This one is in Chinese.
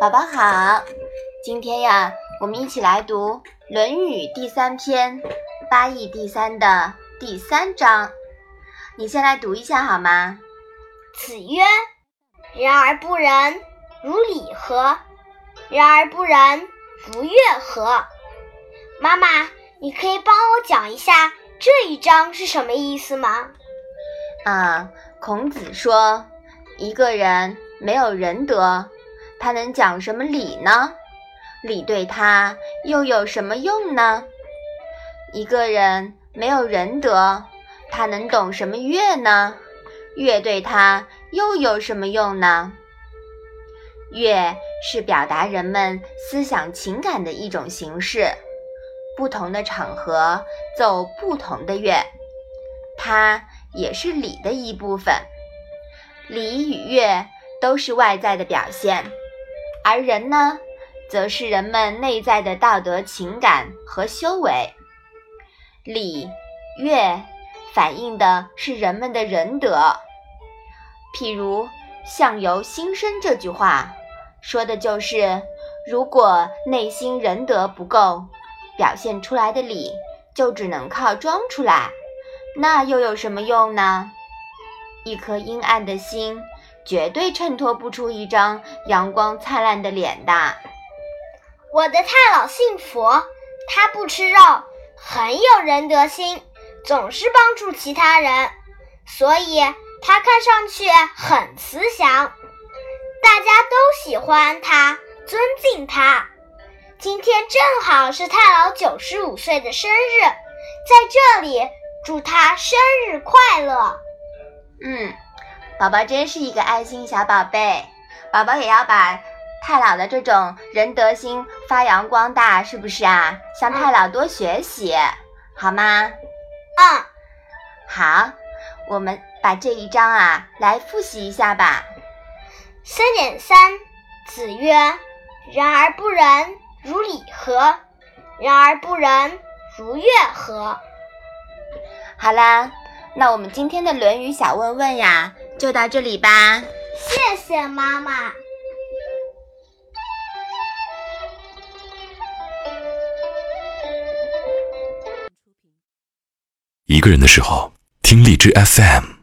宝宝好，今天呀，我们一起来读《论语》第三篇《八义第三》的第三章。你先来读一下好吗？子曰：“人而不仁，如礼何？人而不仁，如乐何？”妈妈，你可以帮我讲一下这一章是什么意思吗？啊，孔子说，一个人没有仁德。他能讲什么礼呢？礼对他又有什么用呢？一个人没有仁德，他能懂什么乐呢？乐对他又有什么用呢？乐是表达人们思想情感的一种形式，不同的场合奏不同的乐，它也是礼的一部分。礼与乐都是外在的表现。而人呢，则是人们内在的道德情感和修为。礼乐反映的是人们的仁德。譬如“相由心生”这句话，说的就是，如果内心仁德不够，表现出来的礼就只能靠装出来，那又有什么用呢？一颗阴暗的心。绝对衬托不出一张阳光灿烂的脸的。我的太老信佛，他不吃肉，很有仁德心，总是帮助其他人，所以他看上去很慈祥，大家都喜欢他，尊敬他。今天正好是太老九十五岁的生日，在这里祝他生日快乐。嗯。宝宝真是一个爱心小宝贝，宝宝也要把太老的这种仁德心发扬光大，是不是啊？向太老多学习，好吗？嗯，好，我们把这一章啊来复习一下吧。三点三，子曰：“人而不仁，如礼何？人而不仁，如乐何？”好啦，那我们今天的《论语》小问问呀。就到这里吧，谢谢妈妈。一个人的时候，听荔枝 FM。